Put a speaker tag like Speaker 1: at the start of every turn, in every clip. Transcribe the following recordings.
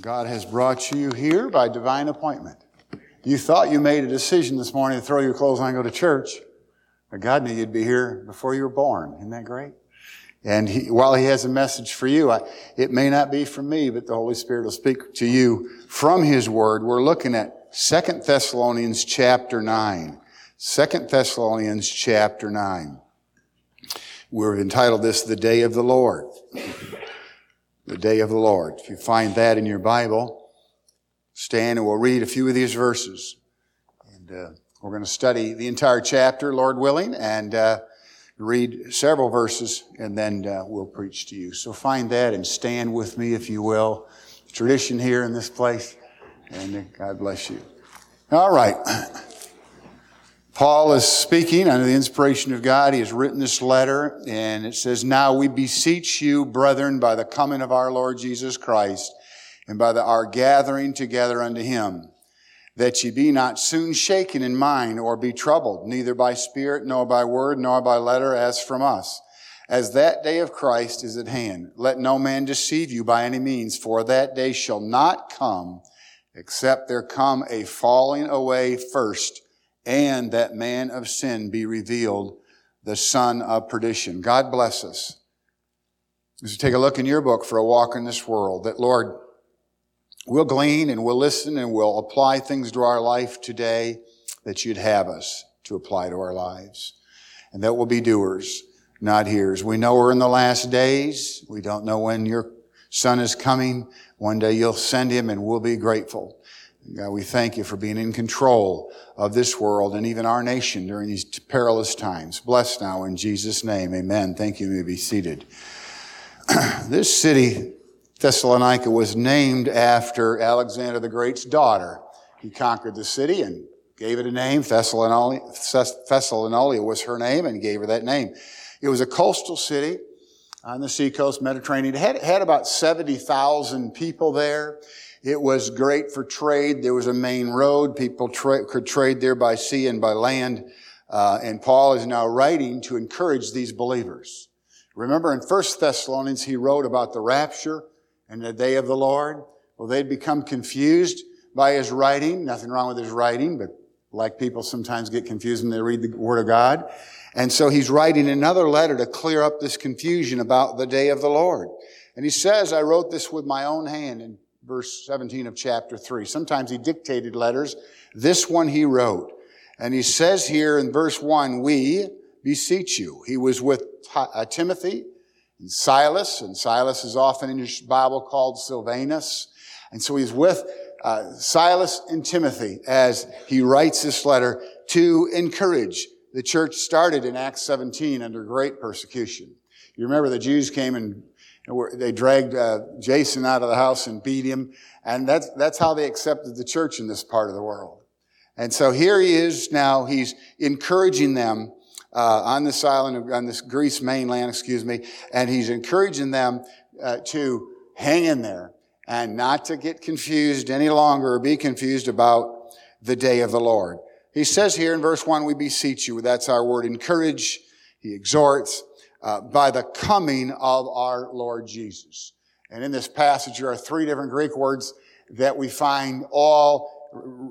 Speaker 1: God has brought you here by divine appointment. You thought you made a decision this morning to throw your clothes on and go to church, but God knew you'd be here before you were born. Isn't that great? And he, while He has a message for you, I, it may not be from me, but the Holy Spirit will speak to you from His Word. We're looking at Second Thessalonians chapter 9. Second Thessalonians chapter 9. We've entitled this The Day of the Lord. The Day of the Lord. If you find that in your Bible, stand and we'll read a few of these verses. And uh, we're going to study the entire chapter, Lord willing, and uh, read several verses, and then uh, we'll preach to you. So find that and stand with me, if you will. Tradition here in this place, and God bless you. All right. Paul is speaking under the inspiration of God. He has written this letter, and it says, Now we beseech you, brethren, by the coming of our Lord Jesus Christ, and by the, our gathering together unto him that ye be not soon shaken in mind or be troubled, neither by spirit, nor by word, nor by letter as from us. As that day of Christ is at hand, let no man deceive you by any means, for that day shall not come except there come a falling away first, and that man of sin be revealed, the son of perdition. God bless us. You take a look in your book for a walk in this world, that Lord, We'll glean and we'll listen and we'll apply things to our life today that you'd have us to apply to our lives. And that we'll be doers, not hearers. We know we're in the last days. We don't know when your son is coming. One day you'll send him and we'll be grateful. God, we thank you for being in control of this world and even our nation during these perilous times. Bless now in Jesus' name. Amen. Thank you. You may be seated. this city Thessalonica was named after Alexander the Great's daughter. He conquered the city and gave it a name. Thessalonica, was her name and gave her that name. It was a coastal city on the seacoast Mediterranean. It had, had about 70,000 people there. It was great for trade. There was a main road. People tra- could trade there by sea and by land. Uh, and Paul is now writing to encourage these believers. Remember in 1 Thessalonians, he wrote about the rapture and the day of the Lord. Well, they'd become confused by his writing. Nothing wrong with his writing, but like people sometimes get confused when they read the Word of God. And so he's writing another letter to clear up this confusion about the day of the Lord. And he says, I wrote this with my own hand in verse 17 of chapter 3. Sometimes he dictated letters. This one he wrote. And he says here in verse 1, we beseech you. He was with uh, Timothy and Silas, and Silas is often in your Bible called Silvanus. And so he's with uh, Silas and Timothy as he writes this letter to encourage. The church started in Acts 17 under great persecution. You remember the Jews came and they dragged uh, Jason out of the house and beat him, and that's that's how they accepted the church in this part of the world. And so here he is now. He's encouraging them uh, on this island, on this Greece mainland, excuse me, and he's encouraging them uh, to hang in there and not to get confused any longer or be confused about the day of the Lord. He says here in verse one, we beseech you. That's our word, encourage. He exhorts uh, by the coming of our Lord Jesus. And in this passage, there are three different Greek words that we find all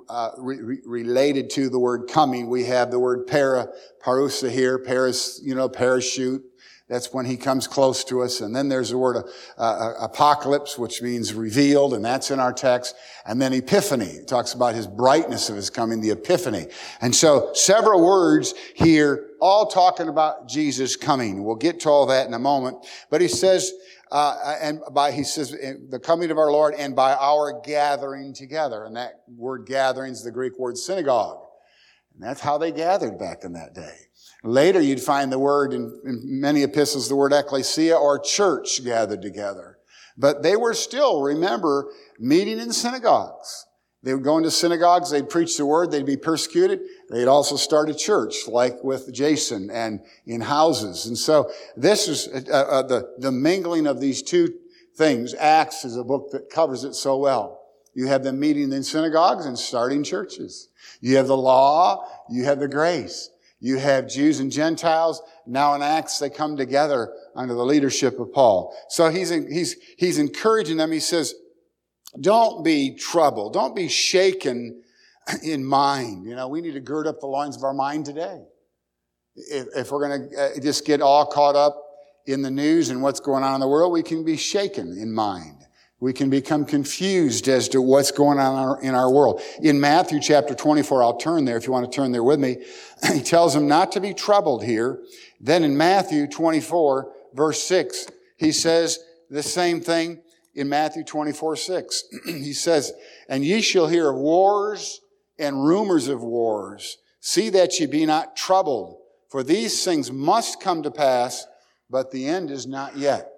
Speaker 1: uh, re- related to the word coming. We have the word para, parousia here, paris, you know, parachute. That's when he comes close to us. And then there's the word uh, uh, apocalypse, which means revealed, and that's in our text. And then epiphany. It talks about his brightness of his coming, the epiphany. And so several words here, all talking about Jesus coming. We'll get to all that in a moment. But he says, uh, and by, he says, the coming of our Lord and by our gathering together. And that word gathering is the Greek word synagogue. And that's how they gathered back in that day. Later, you'd find the word in, in many epistles, the word ecclesia or church gathered together. But they were still, remember, meeting in synagogues. They would go into synagogues, they'd preach the word, they'd be persecuted. They'd also start a church, like with Jason, and in houses. And so this is uh, uh, the, the mingling of these two things. Acts is a book that covers it so well. You have them meeting in synagogues and starting churches. You have the law, you have the grace. You have Jews and Gentiles. Now in Acts, they come together under the leadership of Paul. So he's, he's, he's encouraging them. He says, Don't be troubled. Don't be shaken in mind. You know, we need to gird up the loins of our mind today. If, if we're going to uh, just get all caught up in the news and what's going on in the world, we can be shaken in mind. We can become confused as to what's going on in our, world. In Matthew chapter 24, I'll turn there if you want to turn there with me. He tells them not to be troubled here. Then in Matthew 24, verse 6, he says the same thing in Matthew 24, 6. he says, And ye shall hear of wars and rumors of wars. See that ye be not troubled, for these things must come to pass, but the end is not yet.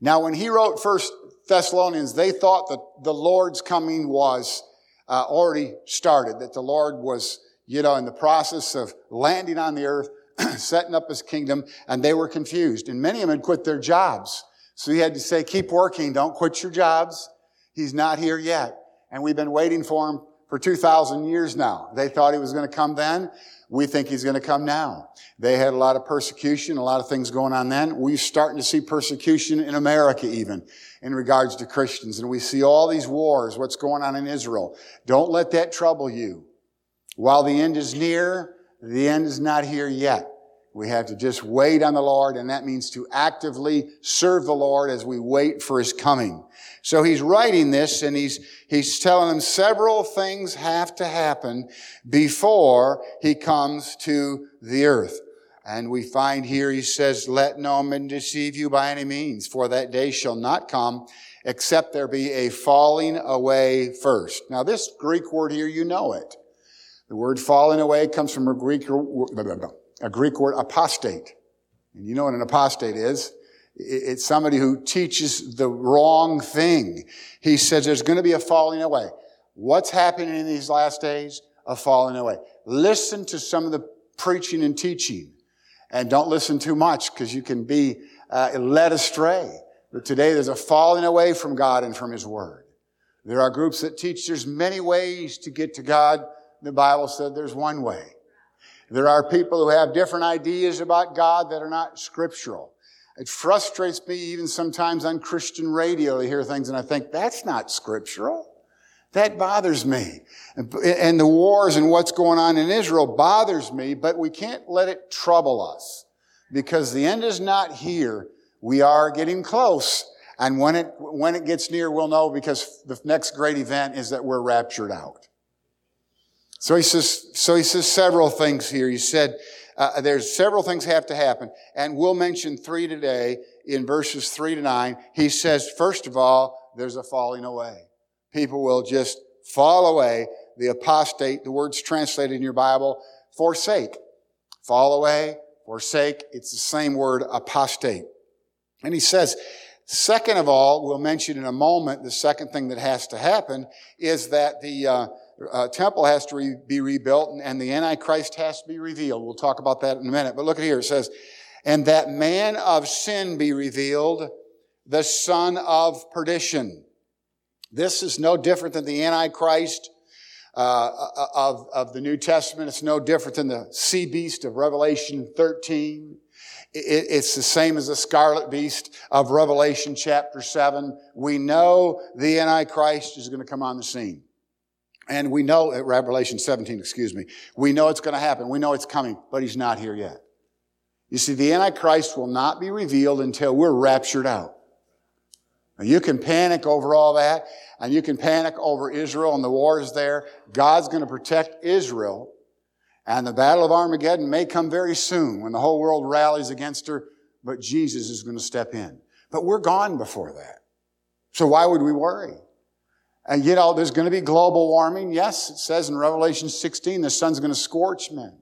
Speaker 1: Now, when he wrote First Thessalonians, they thought that the Lord's coming was uh, already started, that the Lord was, you know, in the process of landing on the earth, setting up his kingdom, and they were confused. And many of them had quit their jobs. So he had to say, keep working, don't quit your jobs. He's not here yet. And we've been waiting for him for 2,000 years now. They thought he was going to come then. We think he's going to come now. They had a lot of persecution, a lot of things going on then. We're starting to see persecution in America even in regards to Christians. And we see all these wars, what's going on in Israel. Don't let that trouble you. While the end is near, the end is not here yet. We have to just wait on the Lord, and that means to actively serve the Lord as we wait for His coming. So he's writing this and he's, he's telling them several things have to happen before he comes to the earth. And we find here he says, let no man deceive you by any means, for that day shall not come except there be a falling away first. Now this Greek word here, you know it. The word falling away comes from a Greek, a Greek word apostate. And you know what an apostate is. It's somebody who teaches the wrong thing. He says there's going to be a falling away. What's happening in these last days? A falling away. Listen to some of the preaching and teaching and don't listen too much because you can be uh, led astray. But today there's a falling away from God and from His Word. There are groups that teach there's many ways to get to God. The Bible said there's one way. There are people who have different ideas about God that are not scriptural. It frustrates me even sometimes on Christian radio to hear things and I think, that's not scriptural. That bothers me. And the wars and what's going on in Israel bothers me, but we can't let it trouble us because the end is not here. We are getting close. And when it, when it gets near, we'll know because the next great event is that we're raptured out. So he says, so he says several things here. He said, uh, there's several things have to happen, and we'll mention three today in verses three to nine. He says, first of all, there's a falling away. People will just fall away. The apostate, the word's translated in your Bible, forsake. Fall away, forsake. It's the same word, apostate. And he says, second of all, we'll mention in a moment, the second thing that has to happen is that the, uh, uh, temple has to re- be rebuilt and, and the Antichrist has to be revealed. We'll talk about that in a minute. But look at here. It says, and that man of sin be revealed, the son of perdition. This is no different than the Antichrist uh, uh of, of the New Testament. It's no different than the sea beast of Revelation 13. It, it's the same as the scarlet beast of Revelation chapter 7. We know the Antichrist is going to come on the scene. And we know at Revelation 17, excuse me, we know it's going to happen. We know it's coming, but he's not here yet. You see, the Antichrist will not be revealed until we're raptured out. You can panic over all that, and you can panic over Israel and the wars there. God's going to protect Israel, and the battle of Armageddon may come very soon when the whole world rallies against her, but Jesus is going to step in. But we're gone before that. So why would we worry? And you oh, know, there's going to be global warming. Yes, it says in Revelation 16, the sun's going to scorch men.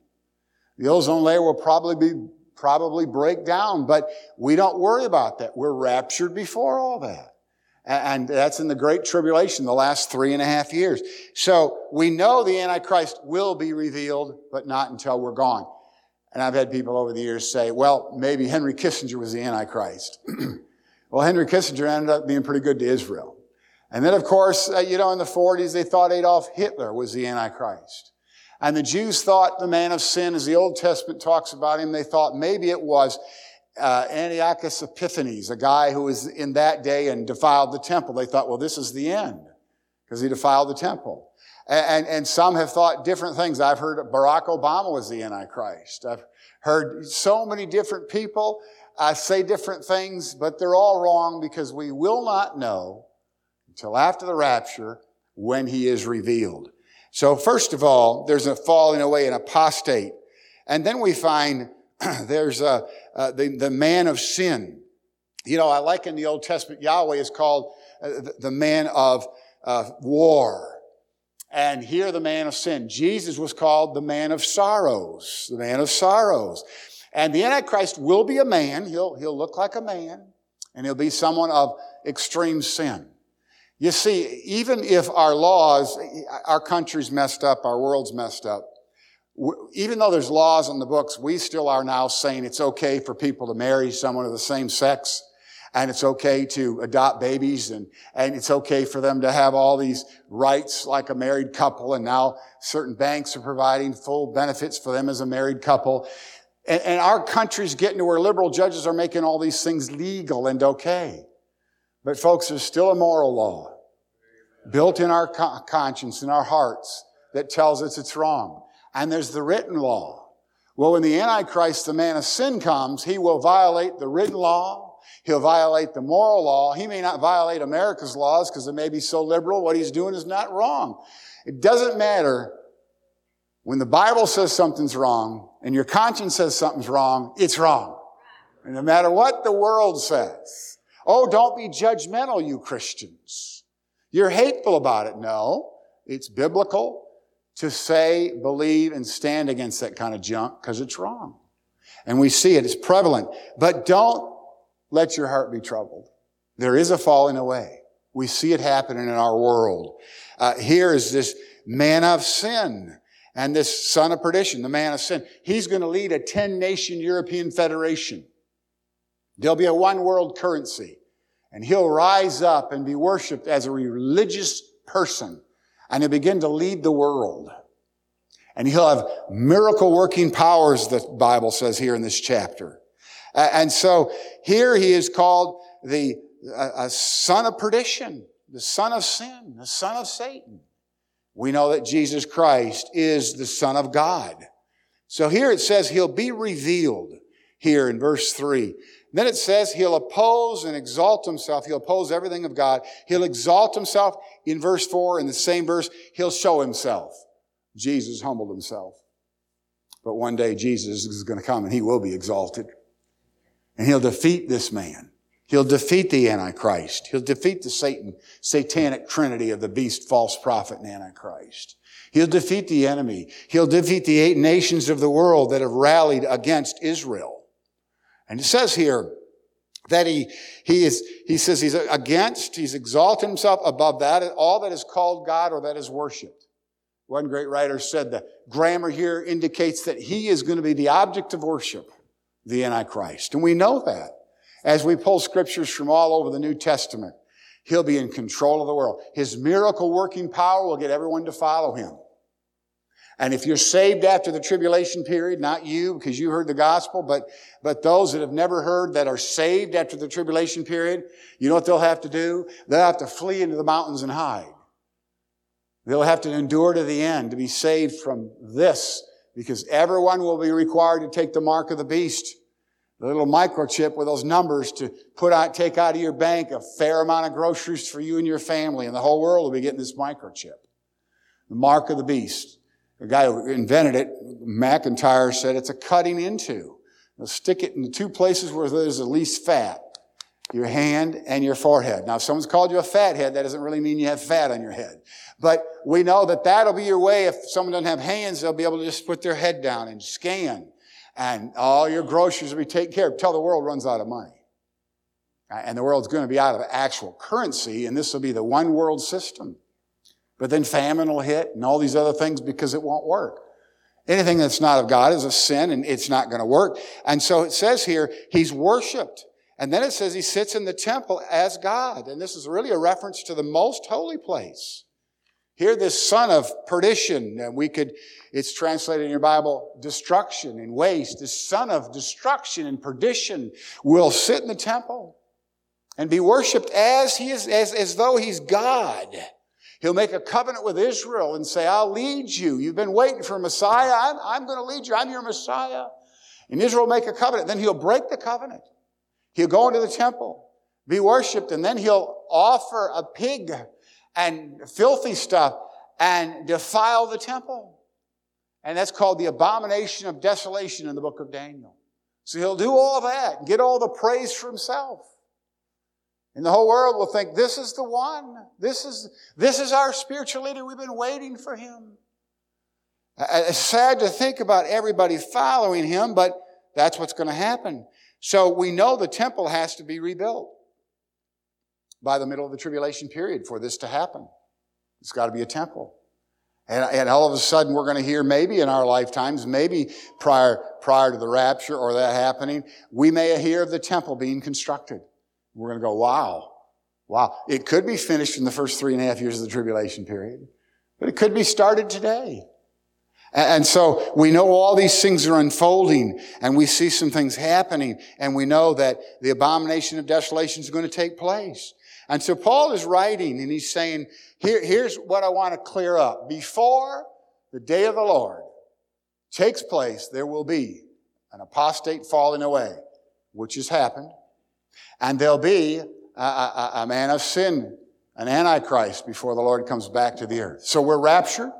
Speaker 1: The ozone layer will probably be, probably break down, but we don't worry about that. We're raptured before all that. And that's in the Great Tribulation, the last three and a half years. So we know the Antichrist will be revealed, but not until we're gone. And I've had people over the years say, well, maybe Henry Kissinger was the Antichrist. well, Henry Kissinger ended up being pretty good to Israel. And then, of course, uh, you know, in the 40s, they thought Adolf Hitler was the Antichrist. And the Jews thought the man of sin, as the Old Testament talks about him, they thought maybe it was uh, Antiochus Epiphanes, a guy who was in that day and defiled the temple. They thought, well, this is the end because he defiled the temple. And, and, and, some have thought different things. I've heard Barack Obama was the Antichrist. I've heard so many different people uh, say different things, but they're all wrong because we will not know until after the rapture when he is revealed. So first of all, there's a falling away, an apostate. And then we find there's a, uh, the, the man of sin. You know, I like in the Old Testament, Yahweh is called uh, the, man of uh, war. And here the man of sin. Jesus was called the man of sorrows, the man of sorrows. And the Antichrist will be a man. He'll, he'll look like a man and he'll be someone of extreme sin. You see, even if our laws, our country's messed up, our world's messed up, even though there's laws on the books, we still are now saying it's okay for people to marry someone of the same sex, and it's okay to adopt babies, and, and it's okay for them to have all these rights like a married couple, and now certain banks are providing full benefits for them as a married couple. And, and our country's getting to where liberal judges are making all these things legal and okay. But folks, there's still a moral law built in our conscience, in our hearts, that tells us it's wrong. And there's the written law. Well, when the Antichrist, the man of sin comes, he will violate the written law. He'll violate the moral law. He may not violate America's laws because it may be so liberal. What he's doing is not wrong. It doesn't matter when the Bible says something's wrong and your conscience says something's wrong, it's wrong. And no matter what the world says. Oh, don't be judgmental, you Christians. You're hateful about it. No, it's biblical to say, believe, and stand against that kind of junk because it's wrong. And we see it, it's prevalent. But don't let your heart be troubled. There is a falling away. We see it happening in our world. Uh, here is this man of sin and this son of perdition, the man of sin. He's going to lead a 10 nation European federation. There'll be a one world currency and he'll rise up and be worshiped as a religious person and he'll begin to lead the world. And he'll have miracle working powers, the Bible says here in this chapter. And so here he is called the a son of perdition, the son of sin, the son of Satan. We know that Jesus Christ is the son of God. So here it says he'll be revealed here in verse three. Then it says he'll oppose and exalt himself. He'll oppose everything of God. He'll exalt himself in verse four. In the same verse, he'll show himself. Jesus humbled himself. But one day Jesus is going to come and he will be exalted. And he'll defeat this man. He'll defeat the Antichrist. He'll defeat the Satan, satanic trinity of the beast, false prophet, and Antichrist. He'll defeat the enemy. He'll defeat the eight nations of the world that have rallied against Israel. And it says here that he, he is, he says he's against, he's exalted himself above that, all that is called God or that is worshiped. One great writer said the grammar here indicates that he is going to be the object of worship, the Antichrist. And we know that as we pull scriptures from all over the New Testament. He'll be in control of the world. His miracle working power will get everyone to follow him. And if you're saved after the tribulation period, not you because you heard the gospel, but, but those that have never heard that are saved after the tribulation period, you know what they'll have to do? They'll have to flee into the mountains and hide. They'll have to endure to the end to be saved from this because everyone will be required to take the mark of the beast. The little microchip with those numbers to put out, take out of your bank a fair amount of groceries for you and your family and the whole world will be getting this microchip. The mark of the beast. The guy who invented it, McIntyre, said it's a cutting into. Stick it in the two places where there's the least fat. Your hand and your forehead. Now, if someone's called you a fat head, that doesn't really mean you have fat on your head. But we know that that'll be your way. If someone doesn't have hands, they'll be able to just put their head down and scan. And all your groceries will be taken care of the world runs out of money. And the world's going to be out of actual currency, and this will be the one world system. But then famine will hit and all these other things because it won't work. Anything that's not of God is a sin and it's not going to work. And so it says here, he's worshiped. And then it says he sits in the temple as God. And this is really a reference to the most holy place. Here, this son of perdition, and we could, it's translated in your Bible, destruction and waste. This son of destruction and perdition will sit in the temple and be worshiped as he is, as, as though he's God. He'll make a covenant with Israel and say, I'll lead you. You've been waiting for Messiah. I'm, I'm going to lead you. I'm your Messiah. And Israel make a covenant. Then he'll break the covenant. He'll go into the temple, be worshiped, and then he'll offer a pig and filthy stuff and defile the temple. And that's called the abomination of desolation in the book of Daniel. So he'll do all that, get all the praise for himself. And the whole world will think, this is the one. This is, this is our spiritual leader. We've been waiting for him. It's sad to think about everybody following him, but that's what's going to happen. So we know the temple has to be rebuilt by the middle of the tribulation period for this to happen. It's got to be a temple. And, and all of a sudden we're going to hear maybe in our lifetimes, maybe prior, prior to the rapture or that happening, we may hear of the temple being constructed. We're going to go, wow, wow. It could be finished in the first three and a half years of the tribulation period, but it could be started today. And so we know all these things are unfolding and we see some things happening and we know that the abomination of desolation is going to take place. And so Paul is writing and he's saying, Here, here's what I want to clear up. Before the day of the Lord takes place, there will be an apostate falling away, which has happened. And there'll be a, a, a man of sin, an antichrist before the Lord comes back to the earth. So we're raptured.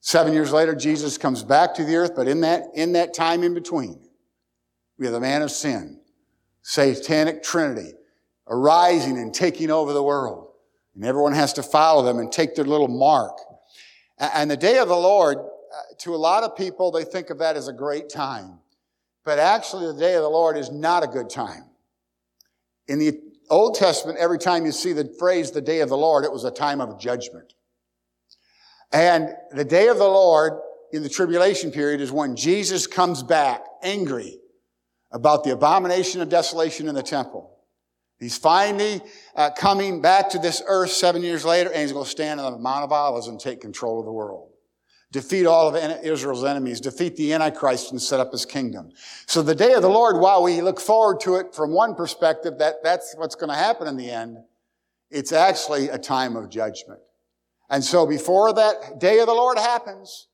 Speaker 1: Seven years later, Jesus comes back to the earth, but in that, in that time in between, we have the man of sin, satanic trinity, arising and taking over the world. And everyone has to follow them and take their little mark. And the day of the Lord, uh, to a lot of people, they think of that as a great time. But actually, the day of the Lord is not a good time. In the Old Testament, every time you see the phrase the day of the Lord, it was a time of judgment. And the day of the Lord in the tribulation period is when Jesus comes back angry about the abomination of desolation in the temple. He's finally uh, coming back to this earth seven years later, and he's going to stand on the Mount of Olives and take control of the world. Defeat all of Israel's enemies, defeat the Antichrist and set up his kingdom. So the day of the Lord, while we look forward to it from one perspective, that that's what's going to happen in the end, it's actually a time of judgment. And so before that day of the Lord happens,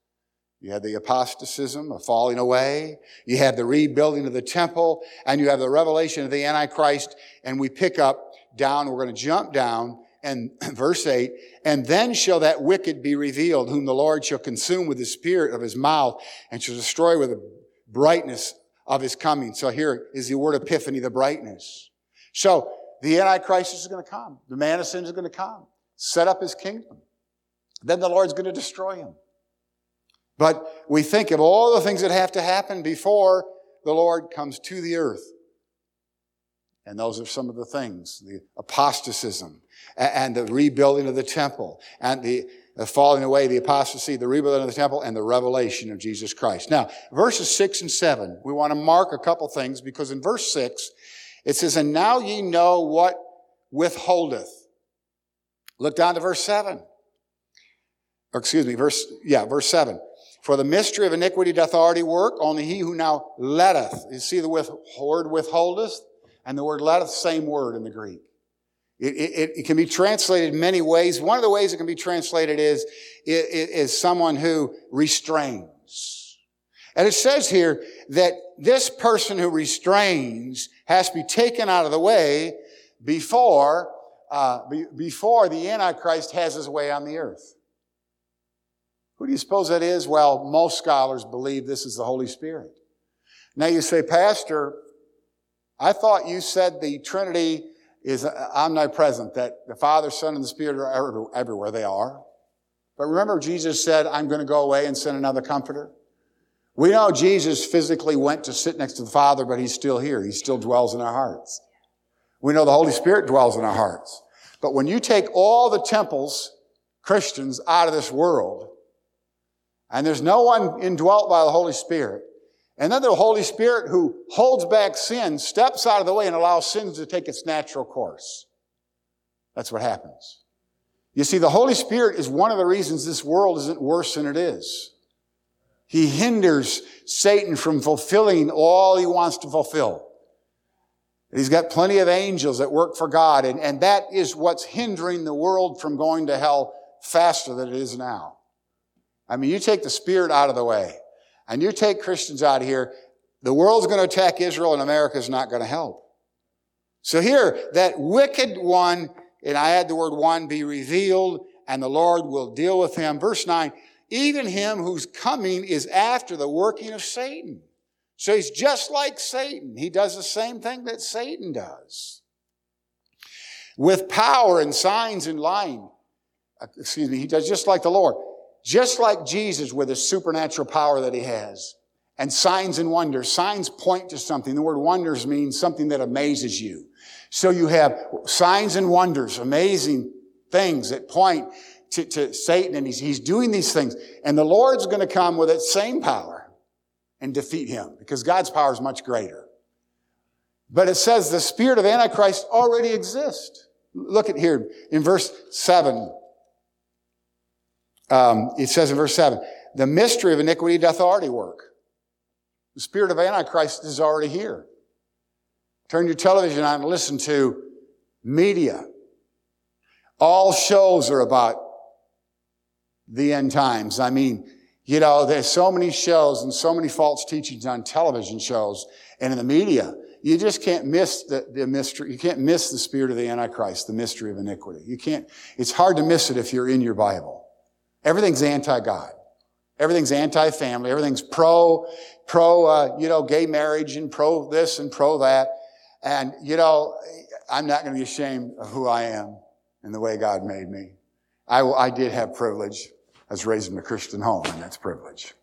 Speaker 1: you have the apostatism, a falling away. You have the rebuilding of the temple and you have the revelation of the Antichrist. And we pick up down, we're going to jump down and verse 8, and then shall that wicked be revealed, whom the Lord shall consume with the spirit of his mouth and shall destroy with the brightness of his coming. So here is the word epiphany, the brightness. So the Antichrist is going to come. The man of sin is going to come, set up his kingdom. Then the Lord's going to destroy him. But we think of all the things that have to happen before the Lord comes to the earth. And those are some of the things the apostatism and the rebuilding of the temple and the, falling away, the apostasy, the rebuilding of the temple, and the revelation of Jesus Christ. Now, verses 6 and 7, we want to mark a couple things because in verse 6, it says, And now ye know what withholdeth. Look down to verse 7. Or excuse me, verse, yeah, verse 7. For the mystery of iniquity doth already work, only he who now letteth. You see the word withholdeth? And the word letteth, same word in the Greek. It, it, it, can be translated many ways. One of the ways it can be translated is, is someone who restrains. And it says here that this person who restrains has to be taken out of the way before, uh, before the Antichrist has his way on the earth. Who do you suppose that is? Well, most scholars believe this is the Holy Spirit. Now you say, Pastor, I thought you said the Trinity is uh, omnipresent, that the Father, Son, and the Spirit are everywhere. They are. But remember, Jesus said, I'm going to go away and send another comforter. We know Jesus physically went to sit next to the Father, but he's still here. He still dwells in our hearts. We know the Holy Spirit dwells in our hearts. But when you take all the temples, Christians, out of this world, and there's no one indwelt by the Holy Spirit. And then the Holy Spirit who holds back sin steps out of the way and allows sin to take its natural course. That's what happens. You see, the Holy Spirit is one of the reasons this world isn't worse than it is. He hinders Satan from fulfilling all he wants to fulfill. He's got plenty of angels that work for God, and, and that is what's hindering the world from going to hell faster than it is now. I mean, you take the Spirit out of the way, and you take Christians out of here, the world's going to attack Israel, and America's not going to help. So here, that wicked one, and I add the word one, be revealed, and the Lord will deal with him. Verse 9, even him whose coming is after the working of Satan. So he's just like Satan. He does the same thing that Satan does. With power and signs and lying. Uh, excuse me, he does just like the Lord. Just like Jesus with his supernatural power that he has. And signs and wonders. Signs point to something. The word wonders means something that amazes you. So you have signs and wonders, amazing things that point to, to Satan and he's, he's doing these things. And the Lord's going to come with that same power and defeat him because God's power is much greater. But it says the spirit of Antichrist already exists. Look at here in verse 7. Um, it says in verse 7, the mystery of iniquity doth already work. The spirit of Antichrist is already here. Turn your television on and listen to media. All shows are about the end times. I mean, you know, there's so many shows and so many false teachings on television shows and in the media. You just can't miss the, the mystery. You can't miss the spirit of the Antichrist, the mystery of iniquity. You can't, it's hard to miss it if you're in your Bible. Everything's anti-God. Everything's anti-family. Everything's pro, pro, uh, you know, gay marriage and pro this and pro that. And, you know, I'm not going to be ashamed of who I am and the way God made me. I, I did have privilege. I was raised in a Christian home, and that's privilege.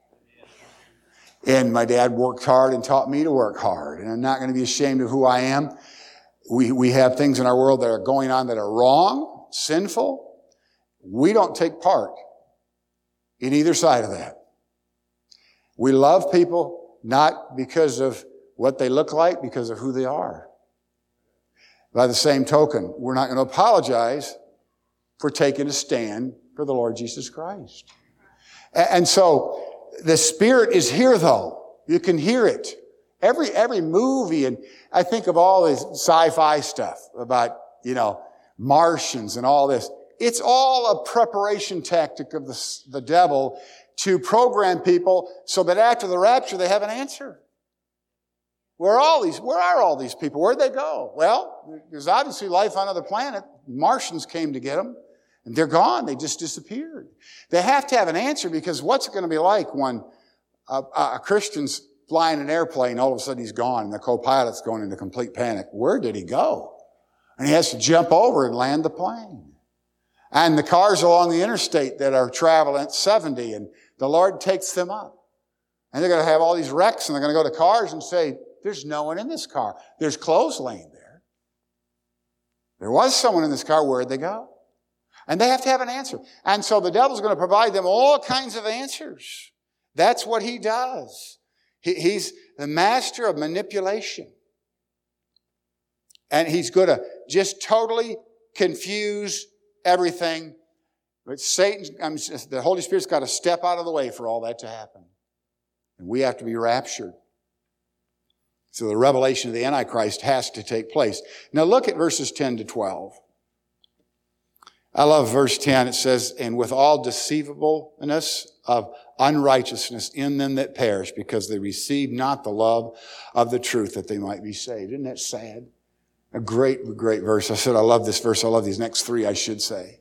Speaker 1: And my dad worked hard and taught me to work hard. And I'm not going to be ashamed of who I am. We, we have things in our world that are going on that are wrong, sinful. We don't take part in either side of that. We love people not because of what they look like, because of who they are. By the same token, we're not going to apologize for taking a stand for the Lord Jesus Christ. And so the Spirit is here though. You can hear it. Every, every movie, and I think of all this sci-fi stuff about, you know, Martians and all this. It's all a preparation tactic of the, the devil to program people so that after the rapture they have an answer. Where are all these, where are all these people? Where'd they go? Well, there's obviously life on another planet. Martians came to get them. And they're gone. They just disappeared. They have to have an answer because what's it going to be like when a, a Christian's flying an airplane, all of a sudden he's gone and the co-pilot's going into complete panic. Where did he go? And he has to jump over and land the plane. And the cars along the interstate that are traveling at 70 and the Lord takes them up. And they're going to have all these wrecks and they're going to go to cars and say, there's no one in this car. There's clothes laying there. There was someone in this car. Where'd they go? And they have to have an answer. And so the devil's going to provide them all kinds of answers. That's what he does. He, he's the master of manipulation. And he's going to just totally confuse everything. But Satan, I mean, the Holy Spirit's got to step out of the way for all that to happen. And we have to be raptured. So the revelation of the Antichrist has to take place. Now look at verses 10 to 12. I love verse 10. It says, and with all deceivableness of unrighteousness in them that perish because they receive not the love of the truth that they might be saved. Isn't that sad? A great, great verse. I said, I love this verse. I love these next three, I should say.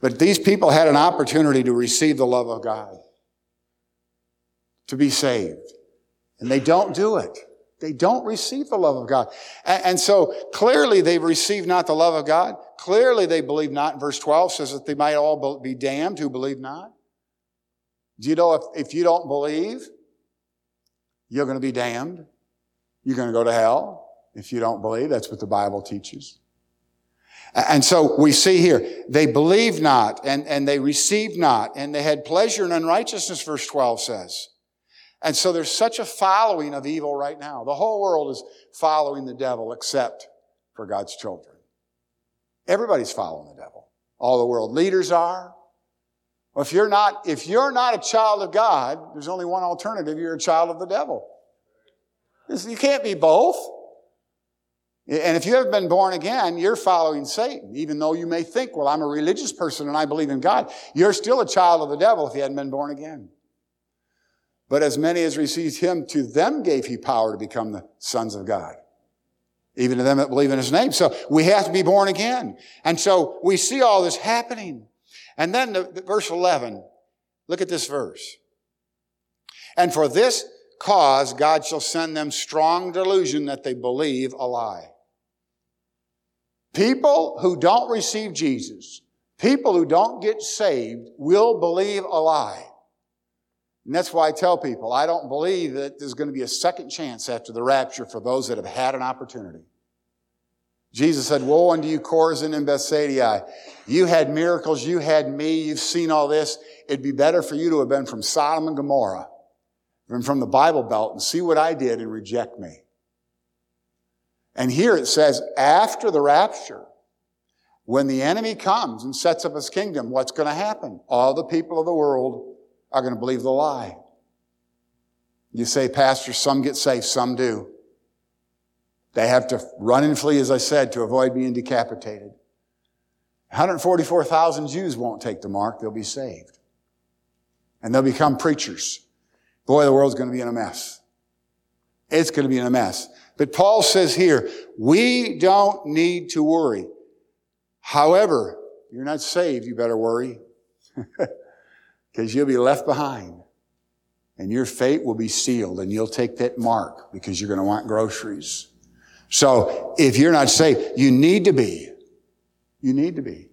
Speaker 1: But these people had an opportunity to receive the love of God, to be saved. And they don't do it. They don't receive the love of God. And, and, so clearly they've received not the love of God. Clearly they believe not. Verse 12 says that they might all be damned who believe not. Do you know if, if you don't believe, you're going to be damned? You're going to go to hell if you don't believe. That's what the Bible teaches. And so we see here, they believe not and, and they received not and they had pleasure in unrighteousness, verse 12 says. And so there's such a following of evil right now. The whole world is following the devil except for God's children. Everybody's following the devil. All the world leaders are. Well, if you're not, if you're not a child of God, there's only one alternative. You're a child of the devil. You can't be both. And if you haven't been born again, you're following Satan. Even though you may think, well, I'm a religious person and I believe in God, you're still a child of the devil if you hadn't been born again. But as many as received him, to them gave he power to become the sons of God. Even to them that believe in his name. So we have to be born again. And so we see all this happening. And then the, the verse 11, look at this verse. And for this cause, God shall send them strong delusion that they believe a lie. People who don't receive Jesus, people who don't get saved, will believe a lie. And that's why I tell people I don't believe that there's going to be a second chance after the rapture for those that have had an opportunity. Jesus said, Woe unto you, Chorazin and Bethsaida. You had miracles, you had me, you've seen all this. It'd be better for you to have been from Sodom and Gomorrah than from the Bible Belt and see what I did and reject me. And here it says, after the rapture, when the enemy comes and sets up his kingdom, what's going to happen? All the people of the world are going to believe the lie. You say, Pastor, some get saved, some do. They have to run and flee, as I said, to avoid being decapitated. 144,000 Jews won't take the mark. They'll be saved. And they'll become preachers. Boy, the world's going to be in a mess. It's going to be in a mess. But Paul says here, we don't need to worry. However, you're not saved, you better worry. Because you'll be left behind. And your fate will be sealed and you'll take that mark because you're going to want groceries. So if you're not saved, you need to be. You need to be.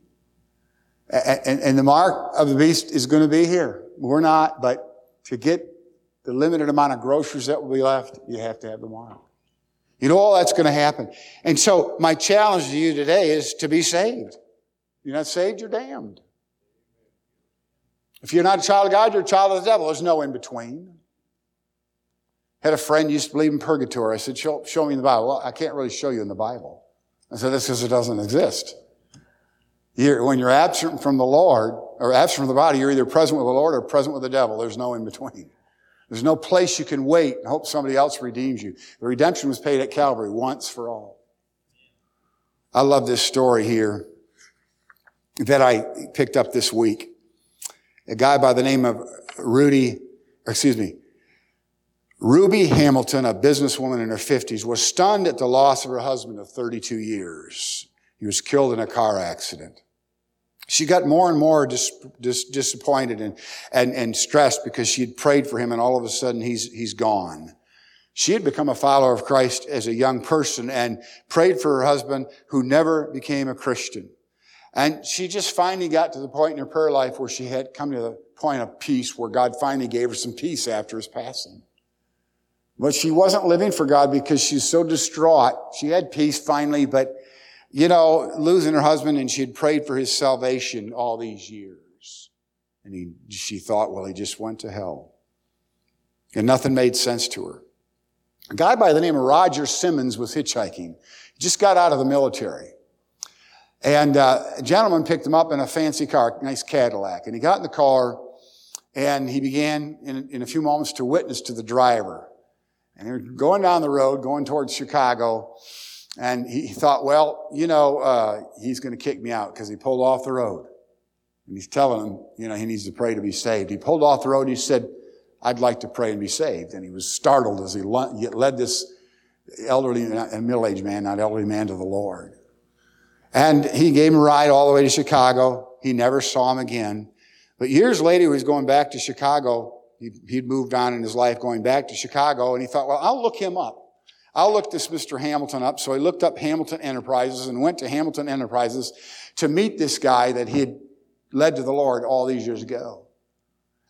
Speaker 1: And, the mark of the beast is going to be here. We're not, but to get the limited amount of groceries that will be left, you have to have the mark. You know all that's going to happen. And so my challenge to you today is to be saved. You're not saved, you're damned. If you're not a child of God, you're a child of the devil. There's no in between. Had a friend used to believe in purgatory. I said, show, show me in the Bible. Well, I can't really show you in the Bible. I said, that's because it doesn't exist. You're, when you're absent from the Lord, or absent from the body, you're either present with the Lord or present with the devil. There's no in between. There's no place you can wait and hope somebody else redeems you. The redemption was paid at Calvary once for all. I love this story here that I picked up this week. A guy by the name of Rudy, excuse me, Ruby Hamilton, a businesswoman in her 50s, was stunned at the loss of her husband of 32 years. He was killed in a car accident. She got more and more dis, dis, disappointed and, and, and stressed because she had prayed for him and all of a sudden he's, he's gone. She had become a follower of Christ as a young person and prayed for her husband who never became a Christian. And she just finally got to the point in her prayer life where she had come to the point of peace where God finally gave her some peace after his passing. But she wasn't living for God because she's so distraught. She had peace finally, but you know, losing her husband and she had prayed for his salvation all these years. And he, she thought, well, he just went to hell. And nothing made sense to her. A guy by the name of Roger Simmons was hitchhiking. He just got out of the military. And uh, a gentleman picked him up in a fancy car, nice Cadillac. And he got in the car and he began in, in a few moments to witness to the driver. And they were going down the road, going towards Chicago. And he thought, well, you know, uh, he's going to kick me out because he pulled off the road. And he's telling him, you know, he needs to pray to be saved. He pulled off the road. And he said, I'd like to pray and be saved. And he was startled as he led this elderly and middle-aged man, not elderly man, to the Lord. And he gave him a ride all the way to Chicago. He never saw him again. But years later, he was going back to Chicago. He'd moved on in his life going back to Chicago, and he thought, well, I'll look him up. I'll look this Mr. Hamilton up. So he looked up Hamilton Enterprises and went to Hamilton Enterprises to meet this guy that he had led to the Lord all these years ago.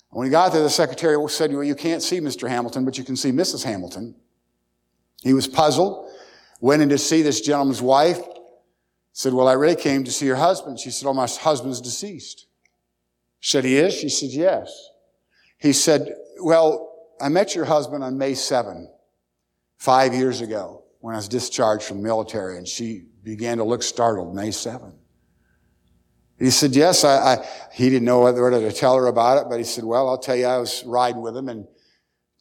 Speaker 1: When he got there, the secretary said, well, you can't see Mr. Hamilton, but you can see Mrs. Hamilton. He was puzzled, went in to see this gentleman's wife, said, well, I really came to see your husband. She said, oh, my husband's deceased. She said, he is? She said, yes. He said, well, I met your husband on May 7 five years ago when I was discharged from military, and she began to look startled May 7. He said, yes, I, I, he didn't know whether to tell her about it, but he said, well, I'll tell you, I was riding with him and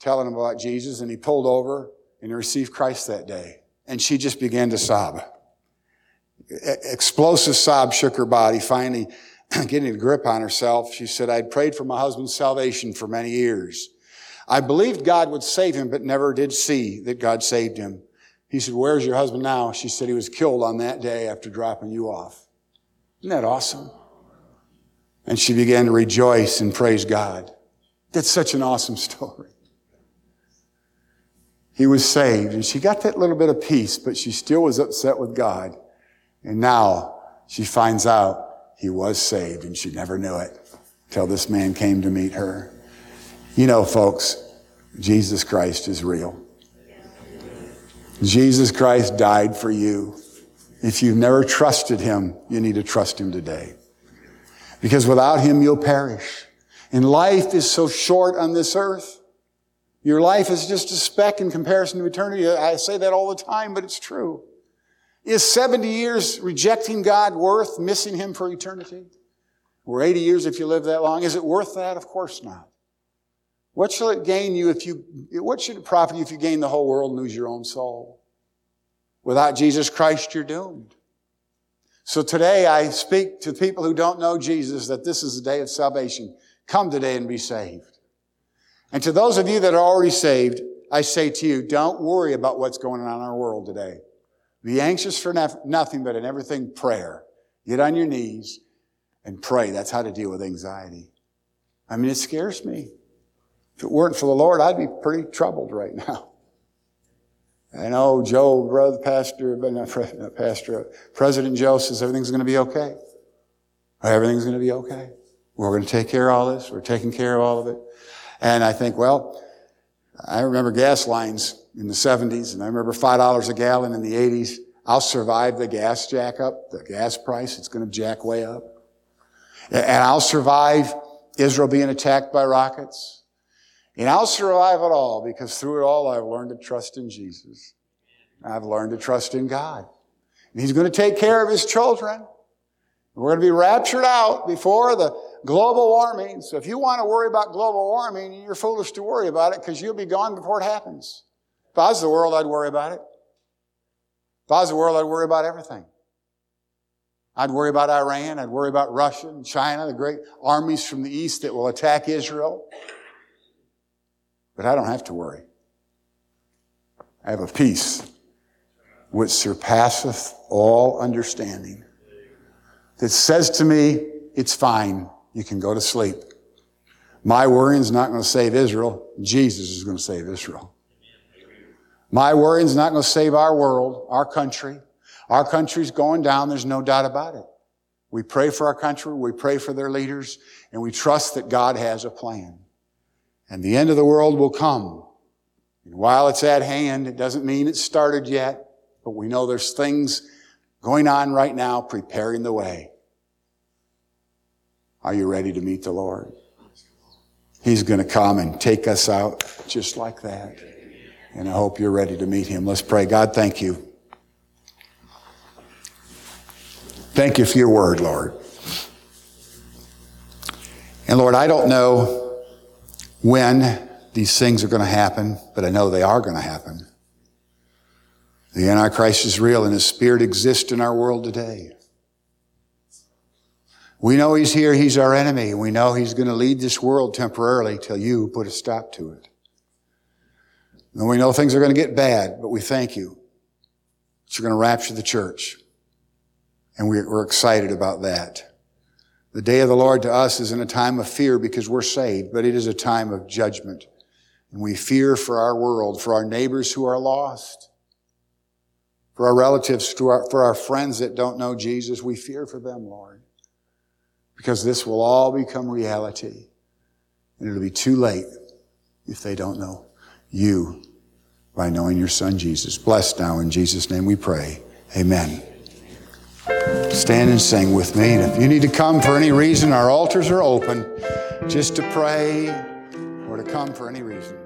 Speaker 1: telling him about Jesus and he pulled over and received Christ that day. And she just began to sob. Explosive sob shook her body. Finally, getting a grip on herself, she said, I'd prayed for my husband's salvation for many years. I believed God would save him, but never did see that God saved him. He said, where's your husband now? She said, he was killed on that day after dropping you off. Isn't that awesome? And she began to rejoice and praise God. That's such an awesome story. He was saved and she got that little bit of peace, but she still was upset with God. And now she finds out he was saved and she never knew it till this man came to meet her. You know, folks, Jesus Christ is real. Jesus Christ died for you. If you've never trusted him, you need to trust him today. Because without him, you'll perish. And life is so short on this earth. Your life is just a speck in comparison to eternity. I say that all the time, but it's true. Is 70 years rejecting God worth missing him for eternity? Or 80 years if you live that long? Is it worth that? Of course not. What shall it gain you if you, what should it profit you if you gain the whole world and lose your own soul? Without Jesus Christ, you're doomed. So today I speak to people who don't know Jesus that this is the day of salvation. Come today and be saved. And to those of you that are already saved, I say to you, don't worry about what's going on in our world today. Be anxious for nothing, but in everything prayer. Get on your knees and pray. That's how to deal with anxiety. I mean, it scares me. If it weren't for the Lord, I'd be pretty troubled right now. I know Joe, brother pastor, but not pastor, President Joe says everything's going to be okay. Everything's going to be okay. We're going to take care of all this. We're taking care of all of it. And I think, well, I remember gas lines in the 70s, and I remember $5 a gallon in the 80s. I'll survive the gas jack up, the gas price. It's going to jack way up. And I'll survive Israel being attacked by rockets. And I'll survive it all because through it all, I've learned to trust in Jesus. I've learned to trust in God. And He's going to take care of His children. We're going to be raptured out before the global warming. So if you want to worry about global warming, you're foolish to worry about it because you'll be gone before it happens. If I was the world, I'd worry about it. If I was the world, I'd worry about everything. I'd worry about Iran. I'd worry about Russia and China, the great armies from the east that will attack Israel. But I don't have to worry. I have a peace which surpasseth all understanding that says to me, it's fine. You can go to sleep. My worrying's not going to save Israel. Jesus is going to save Israel. My worrying's not going to save our world, our country. Our country's going down. There's no doubt about it. We pray for our country. We pray for their leaders and we trust that God has a plan. And the end of the world will come. And while it's at hand, it doesn't mean it's started yet, but we know there's things going on right now preparing the way. Are you ready to meet the Lord? He's going to come and take us out just like that. And I hope you're ready to meet him. Let's pray. God, thank you. Thank you for your word, Lord. And Lord, I don't know when these things are going to happen, but I know they are going to happen. The Antichrist is real and his spirit exists in our world today. We know he's here, he's our enemy. We know he's going to lead this world temporarily till you put a stop to it. And we know things are going to get bad, but we thank you that you're going to rapture the church. And we're excited about that. The day of the Lord to us isn't a time of fear because we're saved, but it is a time of judgment. And we fear for our world, for our neighbors who are lost, for our relatives, for our friends that don't know Jesus. We fear for them, Lord, because this will all become reality. And it'll be too late if they don't know you by knowing your son Jesus. Blessed now in Jesus' name we pray. Amen. Stand and sing with me. And if you need to come for any reason, our altars are open just to pray or to come for any reason.